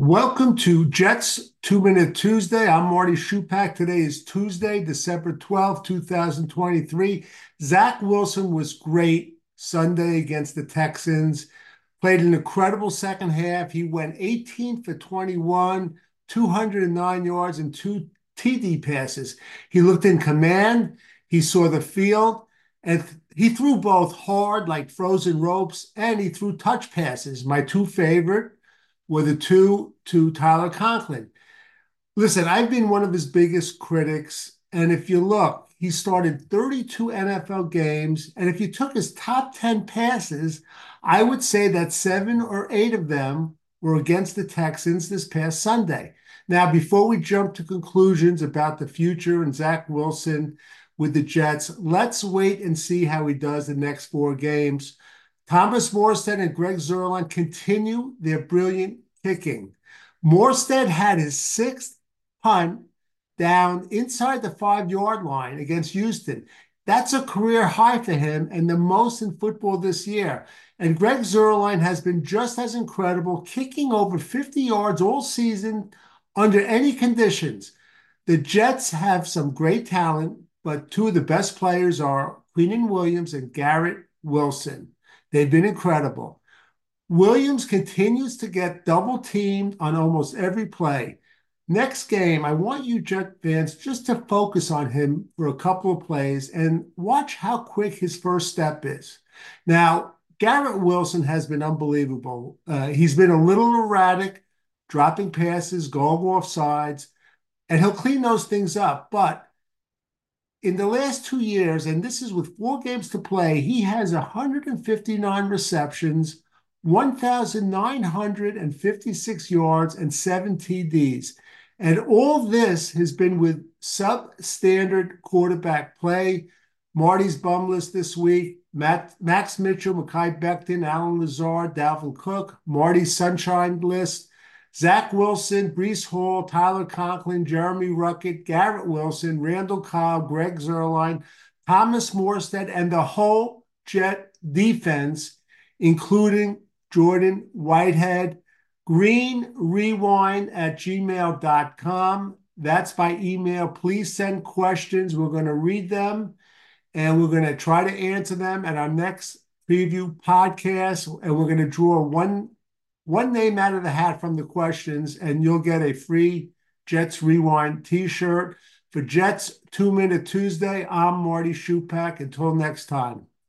Welcome to Jets Two Minute Tuesday. I'm Marty Shupak. Today is Tuesday, December 12th, 2023. Zach Wilson was great Sunday against the Texans. Played an incredible second half. He went 18 for 21, 209 yards, and two TD passes. He looked in command. He saw the field, and he threw both hard, like frozen ropes, and he threw touch passes. My two favorite were the two to Tyler Conklin. Listen, I've been one of his biggest critics. And if you look, he started 32 NFL games. And if you took his top 10 passes, I would say that seven or eight of them were against the Texans this past Sunday. Now, before we jump to conclusions about the future and Zach Wilson with the Jets, let's wait and see how he does the next four games. Thomas Morstead and Greg Zuerlein continue their brilliant kicking. Morstead had his sixth punt down inside the five yard line against Houston. That's a career high for him and the most in football this year. And Greg Zuerlein has been just as incredible, kicking over 50 yards all season under any conditions. The Jets have some great talent, but two of the best players are Quinnen Williams and Garrett Wilson. They've been incredible. Williams continues to get double teamed on almost every play. Next game, I want you Jet fans just to focus on him for a couple of plays and watch how quick his first step is. Now, Garrett Wilson has been unbelievable. Uh, he's been a little erratic, dropping passes, going off sides, and he'll clean those things up. But in the last two years, and this is with four games to play, he has 159 receptions, 1,956 yards, and seven TDs. And all this has been with substandard quarterback play. Marty's bum list this week Matt, Max Mitchell, Mekhi Becton, Allen Lazard, Dalvin Cook. Marty's sunshine list Zach Wilson, Breece Hall, Tyler Conklin, Jeremy Ruckert, Garrett Wilson, Randall Cobb, Greg Zuerlein, Thomas Morstead, and the whole Jet defense, including Jordan Whitehead. Green Rewind at gmail.com. That's by email. Please send questions. We're going to read them and we're going to try to answer them at our next preview podcast. And we're going to draw one one name out of the hat from the questions, and you'll get a free Jets Rewind t shirt. For Jets Two Minute Tuesday, I'm Marty Shupak. Until next time.